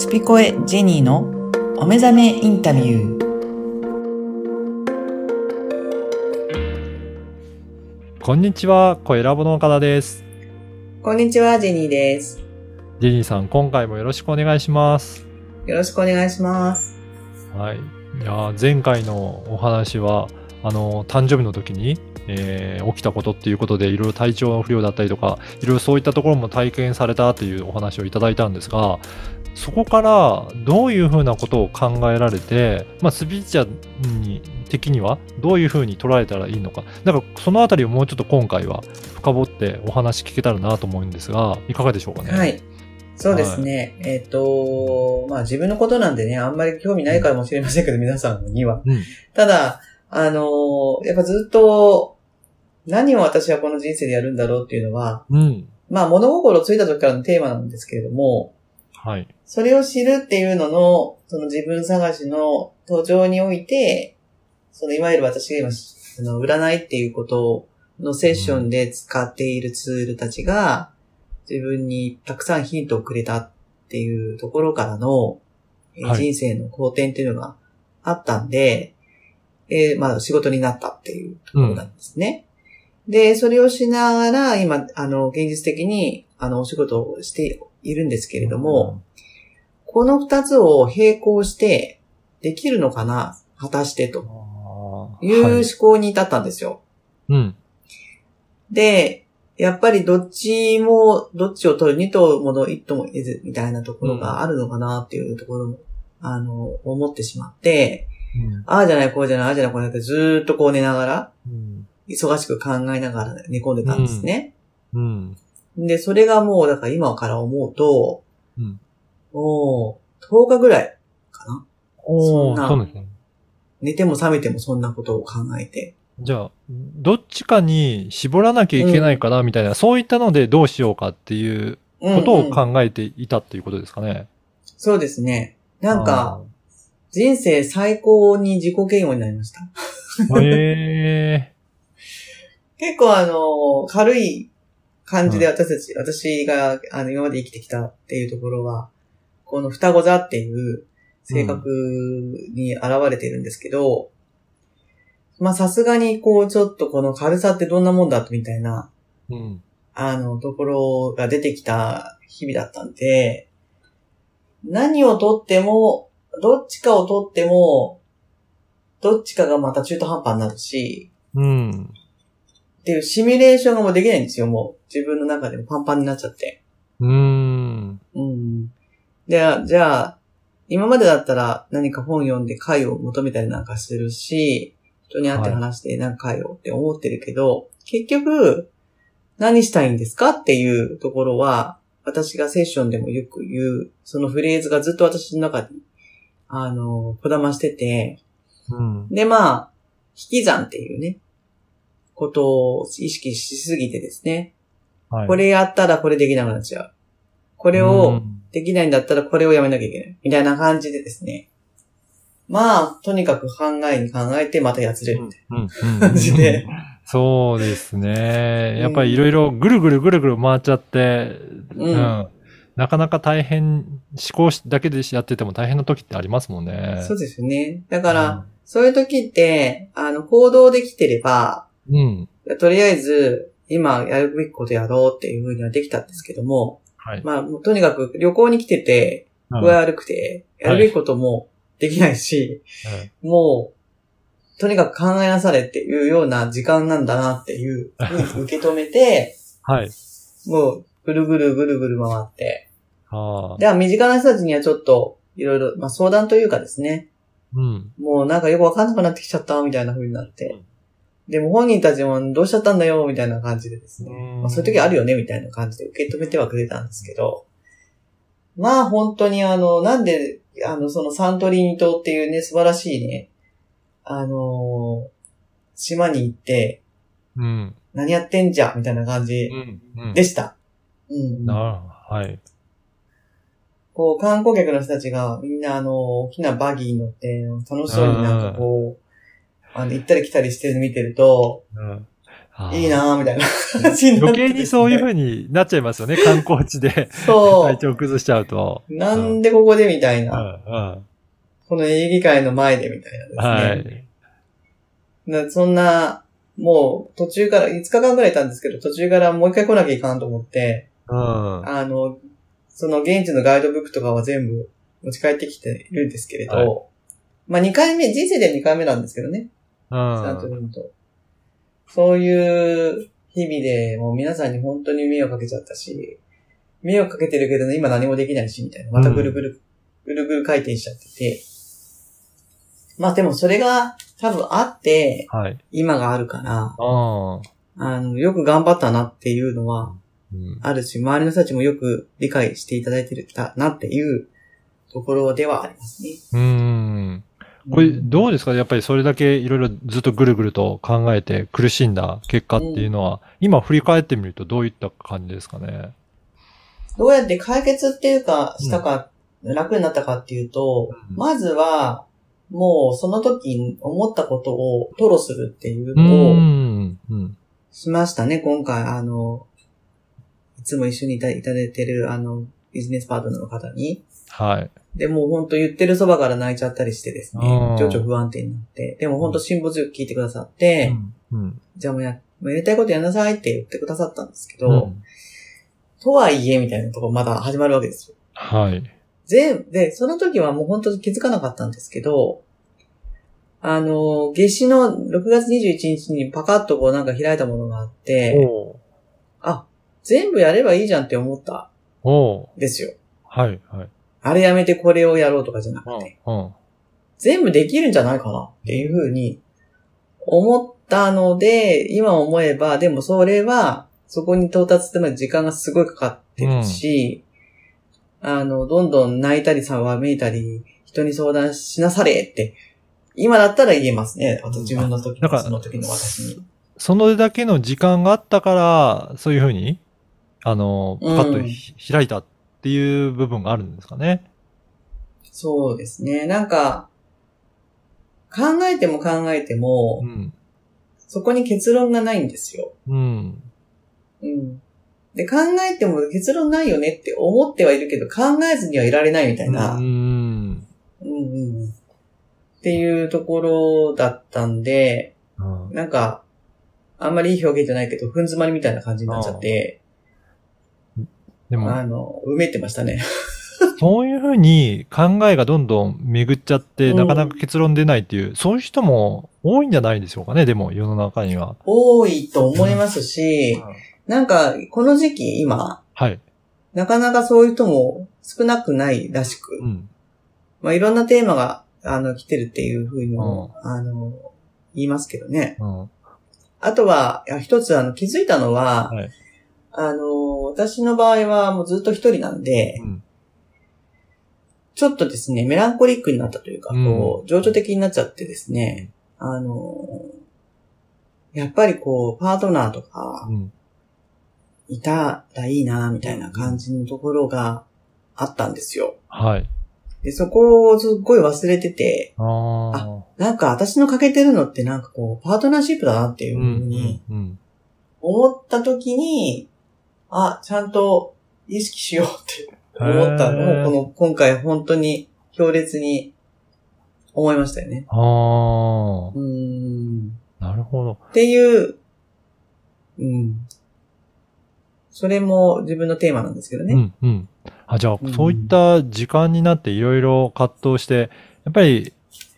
スピコエジェニーのお目覚めインタビュー。こんにちは、声ラボの岡田です。こんにちは、ジェニーです。ジェニーさん、今回もよろしくお願いします。よろしくお願いします。はい。いやー前回のお話は、あの、誕生日の時に、えー起きたことっていうことで、いろいろ体調不良だったりとか、いろいろそういったところも体験されたというお話をいただいたんですが、そこからどういうふうなことを考えられて、まあ、スピーチャーに的にはどういうふうに捉えたらいいのか、なんかそのあたりをもうちょっと今回は深掘ってお話聞けたらなと思うんですが、いかがでしょうかね？はい。そうですね。えっ、と、まあ自分のことなんでね、あんまり興味ないかもしれませんけど、皆さんには。うん。ただ、あのーやっぱずっと、何を私はこの人生でやるんだろうっていうのは、うん。まあ物心ついた時からのテーマなんですけれども、はい。それを知るっていうのの、その自分探しの途上において、そのいわゆる私が今、その占いっていうことのセッションで使っているツールたちが、自分にたくさんヒントをくれたっていうところからの、えーはい人生の好転っていうのがあったんで、えーまあ仕事になったっていうところなんですね。で、それをしながら、今、あの、現実的に、あの、お仕事をしているんですけれども、この二つを並行してできるのかな？果たしてという思はい考に至ったんですよ。うん。で、やっぱりどっちも、どっちを取る？二頭もの一頭も得ずみたいなところがあるのかなっていうところも、あの、思ってしまって、うんああじゃない、こうじゃない、ああじゃない、こうじゃないってずーっとこう寝ながら、うん。忙しく考えながら寝込んでたんですね。うん。で、それがもう、だから今から思うと、うんもう、10日ぐらいかなおー、そんなですね。寝ても覚めてもそんなことを考えて。じゃあ、どっちかに絞らなきゃいけないかな、みたいな、そういったのでどうしようかっていうことをうんうん考えていたっていうことですかね。そうですね。なんか、人生最高に自己嫌悪になりました。あー、へ結構あの、軽い感じで私たち、私があの今まで生きてきたっていうところは、この双子座っていう性格に現れてるんですけど、まあさすがにこうちょっとこの軽さってどんなもんだみたいな、ーうん。あの、ところが出てきた日々だったんで、何をとっても、どっちかをとっても、どっちかがまた中途半端になるし、うん。っていうシミュレーションがもうできないんですよ、もう。自分の中でもパンパンになっちゃって。うーん。うん。で、じゃあ、今までだったら何か本読んで解を求めたりなんかするし、人に会って話してなんか解をって思ってるけど、結局、何したいんですかっていうところは、私がセッションでもよく言う、そのフレーズがずっと私の中に、あの、こだましてて、うん。で、まあ、引き算っていうね、ことを意識しすぎてですね、はい。これやったらこれできなくなっちゃう。ここれを、できないんだったらこれをやめなきゃいけない。みたいな感じでですね。まあ、とにかく考えに考えてまたやつれるみたいうん。な感じで。そうですね。やっぱりいろいろぐるぐるぐるぐる回っちゃって、うんなかなか大変、思考しだけでやってても大変な時ってありますもんね。そうですよね。だから、そういう時って、あの、行動できてれば、うん。とりあえず、今やるべきことやろうっていうふうにはできたんですけども、はい。まあ、とにかく旅行に来てて、うん具合悪くて、やるべきこともできないし、もう、とにかく考えなされっていうような時間なんだなっていうふうに受け止めて、はい。もう、ぐるぐるぐるぐる回って。ああ。では、身近な人たちにはちょっと、いろいろ、まあ相談というかですね、うん。もうなんかよくわかんなくなってきちゃった、みたいな風になって。でも本人たちもどうしちゃったんだよ、みたいな感じでですね。うんまあそういう時あるよね、みたいな感じで受け止めてはくれたんですけど、まあ本当にあの、なんで、あの、そのサントリーニ島っていうね、素晴らしいね、あのー島に行って、うん。何やってんじゃ、みたいな感じうん。うんでした。うん。なはい。こう、観光客の人たちがみんなあの、大きなバギー乗って、楽しそうになんかこう、あの、行ったり来たりしてるの見てると、うんいいなぁ、みたいななって余計にそういう風になっちゃいますよね、観光地でそ体調崩しちゃうと。う。なんでここでみたいうん、うな。ん。この営議会の前でみたいなですね。はい。なそんな、もう途中から、5日間ぐらいいたんですけど、途中からもう一回来なきゃいかんと思って、うん。あの、その現地のガイドブックとかは全部持ち帰ってきているんですけれど、はいまあ2回目、人生で2回目なんですけどね、うん。ちゃんと見ると。そういう日々でもう皆さんに本当に迷惑かけちゃったし、迷惑かけてるけどね、今何もできないし、みたいな。またぐるぐる、ぐるぐる回転しちゃってて。まあでもそれが多分あって、はい。今があるから、ああの、よく頑張ったなっていうのはうん。あるし、周りの人たちもよく理解していただいてるたなっていうところではありますね。うん。これ、どうですか？やっぱりそれだけいろいろずっとぐるぐると考えて苦しんだ結果っていうのは、今振り返ってみるとどういった感じですかね？どうやって解決っていうか、したか、楽になったかっていうと、うんまずは、もうその時に思ったことを吐露するっていううのをん。うん。しましたね、今回。あの、いつも一緒にいたいただいてる、あの、ビジネスパートナーの方に。はい。で、もうほんと言ってるそばから泣いちゃったりしてですねうん、情緒不安定になって。でもほんと辛抱強く聞いてくださって、うん。じゃあもうや、もうやりたいことやんなさいって言ってくださったんですけど、うんとはいえ、みたいなとこまだ始まるわけですよ。はい。全部、で、その時はもう本当に気づかなかったんですけど、あの、夏至の6月21日にパカッとこうなんか開いたものがあって、あ、全部やればいいじゃんって思ったですよ。はい。はい。あれやめてこれをやろうとかじゃなくて、うん。全部できるんじゃないかなっていうふうに思ったので、今思えば、でもそれは、そこに到達するまで時間がすごいかかってるし、あの、どんどん泣いたりさわめいたり、人に相談しなされって、今だったら言えますね。あと自分の時の、だからその時の私に。そのだけの時間があったから、そういうふうに、あの、パカッとひ開いたっていう部分があるんですかね。そうですね。なんか、考えても考えてもう、ん。そこに結論がないんですよ。うん。うん。で、考えても結論ないよねって思ってはいるけど、考えずにはいられないみたいな、ううんん。うんっていうところだったんで、うんなんか、あんまりいい表現じゃないけど、ふん詰まりみたいな感じになっちゃって、でも、あの、埋めてましたね。そういうふうに考えがどんどん巡っちゃって、うんなかなか結論出ないっていう、そういう人も多いんじゃないでしょうかね、でも世の中には。多いと思いますし、なんか、この時期今、はい。なかなかそういう人も少なくないらしく、うん。まあ、いろんなテーマが、あの、来てるっていうふうにも、あの、言いますけどね。うん。あとは、一つあの気づいたのは、はいあの、私の場合はもうずっと一人なんで、うんちょっとですね、メランコリックになったというか、うんこう、情緒的になっちゃってですね、あの、やっぱりこう、パートナーとかうん。いたらいいな、みたいな感じのところがあったんですよ。はい。で、そこをすっごい忘れてて、ああ。なんか私の欠けてるのってなんかこう、パートナーシップだなっていううんふうにうん。思った時に、あ、ちゃんと意識しようって思ったのを、この、今回本当に強烈に思いましたよね。あうーん。あ。なるほど。っていう、うん。それも自分のテーマなんですけどね。うん、うん。あ、じゃあう、んそういった時間になっていろいろ葛藤して、やっぱり、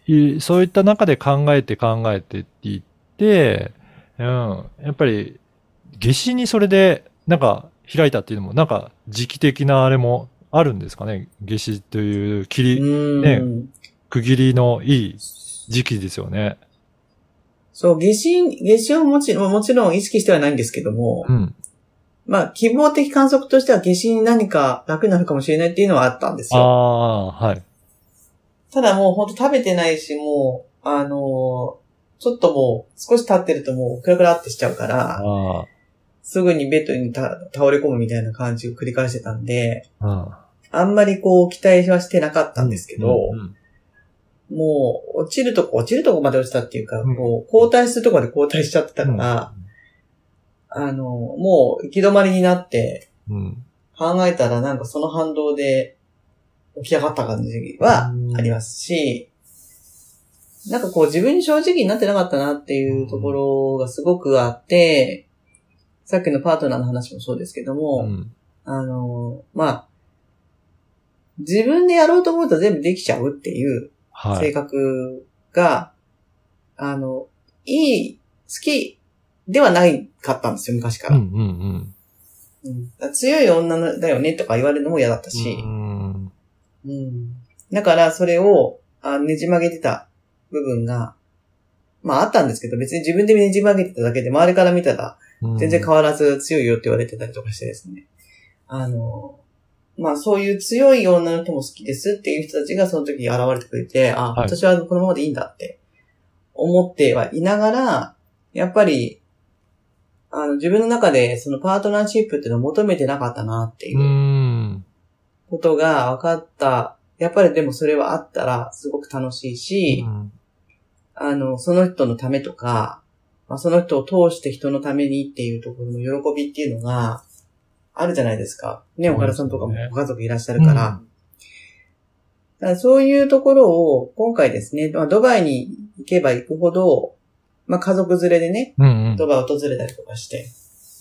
いそういった中で考えて考えてって言って、うん。やっぱり、夏至にそれで、なんか、開いたっていうのも、なんか、時期的なあれもあるんですかね。夏至という切うり。ね区切りのいい時期ですよね。そう、下至、下至をもちろん、もちろん意識してはないんですけども、うん。まあ、希望的観測としては下至に何か楽になるかもしれないっていうのはあったんですあよ。あ、はい。ただもうほんと食べてないし、もう、あのーちょっともう少し経ってるともうクラクラってしちゃうから、あすぐにベッドにた倒れ込むみたいな感じを繰り返してたんで、あ。あんまりこう期待はしてなかったんですけど、うんもう落ちるとこ、落ちるとこまで落ちたっていうか、うんこう交代するとこまで交代しちゃってたから、あの、もう行き止まりになって、うん。考えたらなんかその反動で起き上がった感じはありますし、なんかこう自分に正直になってなかったなっていうところがすごくあって、さっきのパートナーの話もそうですけども、うん。あの、まあ、自分でやろうと思うと全部できちゃうっていう性はい。格が、あの、いい、好きではないかったんですよ、昔から。うんうんうん。うん強い女のだよねとか言われるのも嫌だったし、うん。うんだからそれをあねじ曲げてた部分が、まああったんですけど、別に自分でねじ曲げてただけで、周りから見たらうん全然変わらず強いよって言われてたりとかしてですね。あの、まあそういう強い女の人も好きですっていう人たちがその時現れてくれて、あ、はい私はこのままでいいんだって思ってはいながら、やっぱり、あの自分の中でそのパートナーシップっていうのを求めてなかったなっていううんことが分かった。やっぱりでもそれはあったらすごく楽しいし、うんあの、その人のためとか、まあ、その人を通して人のためにっていうところの喜びっていうのがあるじゃないですか。ね、岡田さんとかもご家族いらっしゃるから。だからそういうところを今回ですね、まあ、ドバイに行けば行くほど、まあ、家族連れでね、うんうんドバイを訪れたりとかして、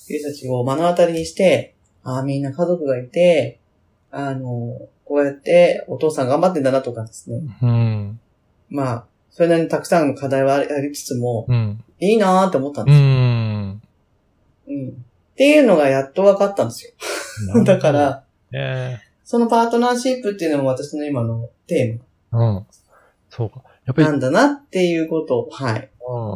いう人たちを目の当たりにして、ああ、みんな家族がいて、あの、こうやってお父さん頑張ってんだなとかですね。うん。まあ、それなりにたくさんの課題はありつつも、うん。いいなーって思ったんうですよ。ん。うん。っていうのがやっと分かったんですよ。だか、ら、えそのパートナーシップっていうのも私の今のテえうん。そうか。やっぱり、ーマなんだなっていうことを、はい、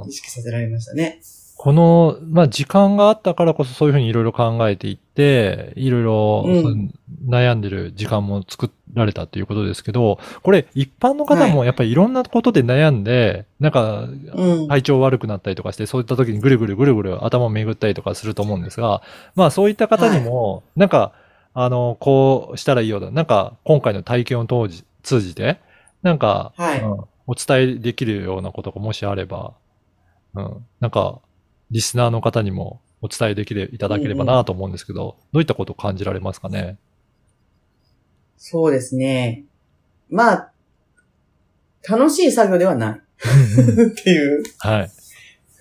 うん意識させられましたね。この、まあ、時間があったからこそそういうふうにいろいろ考えていって、いろいろ悩んでる時間も作られたっていうことですけど、これ一般の方もやっぱりいろんなことで悩んで、なんかうん。体調悪くなったりとかして、そういった時にぐるぐるぐるぐる頭を巡ったりとかすると思うんですが、まあそういった方にも、なんか、あの、こうしたらいいようだ。なんか今回の体験を通じ通じて、なんか、はいうんお伝えできるようなことがもしあれば、うん、なんか、リスナーの方にもお伝えできれいただければなと思うんですけど、どういったことを感じられますかね？そうですね。まあ、楽しい作業ではない っていう、はい。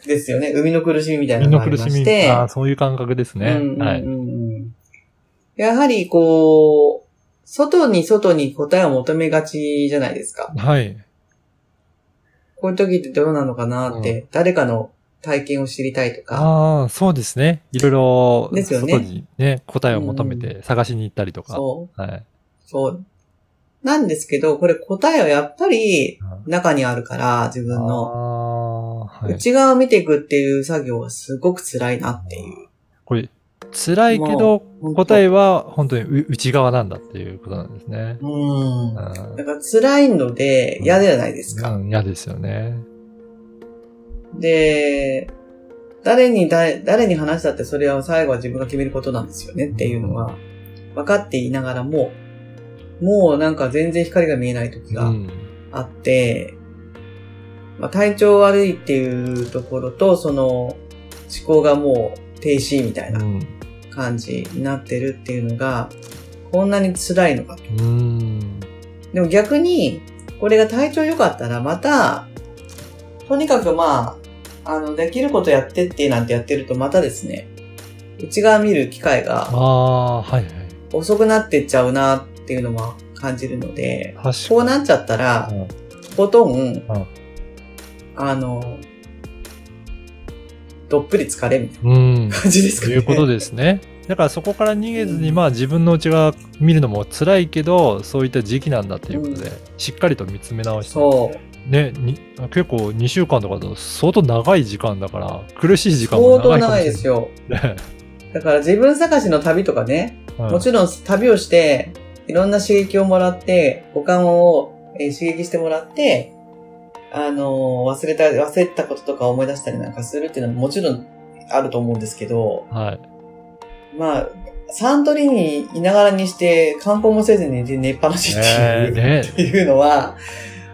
ですよね。生みの苦しみみたいな身のがありの苦しみ、まして。あーそういう感覚ですね。うんうんうんはい。うんやはりこう、外に外に答えを求めがちじゃないですか。はい。こういう時ってどうなのかなって、誰かの体験を知りたいとか。ああ、そうですね。いろいろ、ですよね外にね、答えを求めて探しに行ったりとか。そう。はい。そう。なんですけど、これ答えはやっぱり中にあるから、自分の。はい。内側を見ていくっていう作業はすごく辛いなっていう。これ、辛いけど、答えは本当にう内側なんだっていうことなんですね。うん。うだから辛いので嫌じゃないですか。ん。うん嫌ですよね。で、誰に誰、誰に話したってそれは最後は自分が決めることなんですよねっていうのは分かっていながらも、もうなんか全然光が見えない時がうん。あって、まあ、体調悪いっていうところと、その思考がもう停止みたいなうん。感じになってるっていうのが、こんなに辛いのかと。うん。でも逆に、これが体調良かったら、また、とにかくまあ、あの、できることやってってなんてやってると、またですね、内側見る機会あが。遅くなってっちゃうなっていうのも感じるので、こうなっちゃったら、に。とん、あの、どっぷり疲れみたいうん。な感じですかね。ということですね。だからそこから逃げずに、まあ自分の内側見るのも辛いけど、そういった時期なんだっていうことで、しっかりと見つめ直して。そう。ね、に結構2週間とかだと相当長い時間だから、苦しい時間も相当長いかもしれない。長いですよ。ね だから自分探しの旅とかね、うんもちろん旅をして、いろんな刺激をもらって、五感を、えー刺激してもらって、あのー忘れた、忘れたこととか思い出したりなんかするっていうのももちろんあると思うんですけど、はい。まあ、サントリーにいながらにして観光もせずに寝っぱなしっていう、ねねっていうのは、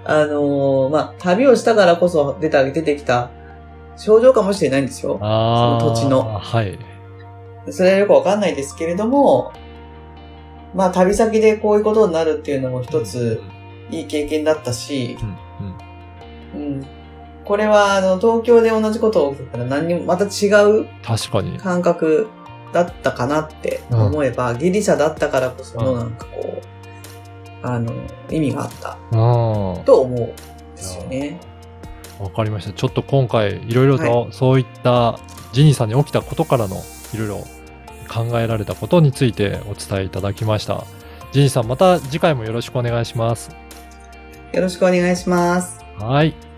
あのーまあ、旅をしたからこそ出た、出てきた症状かもしれないんですよ。ああ。その土地のはい。それはよくわかんないですけれども、まあ旅先でこういうことになるっていうのも一ついい経験だったし、うんうんうん。これはあの東京で同じことが起きたら何にもまた違う確かに。感覚だったかなって思えば、ギリシャだったからこそのなんかこう、あの、意味があったうん。と思うんですよね。わかりました。ちょっと今回、いろいろはとそういったジニーさんに起きたことからのいろいろ考えられたことについてお伝えいただきました。ジニーさん、また次回もよろしくお願いします。よろしくお願いします。はい。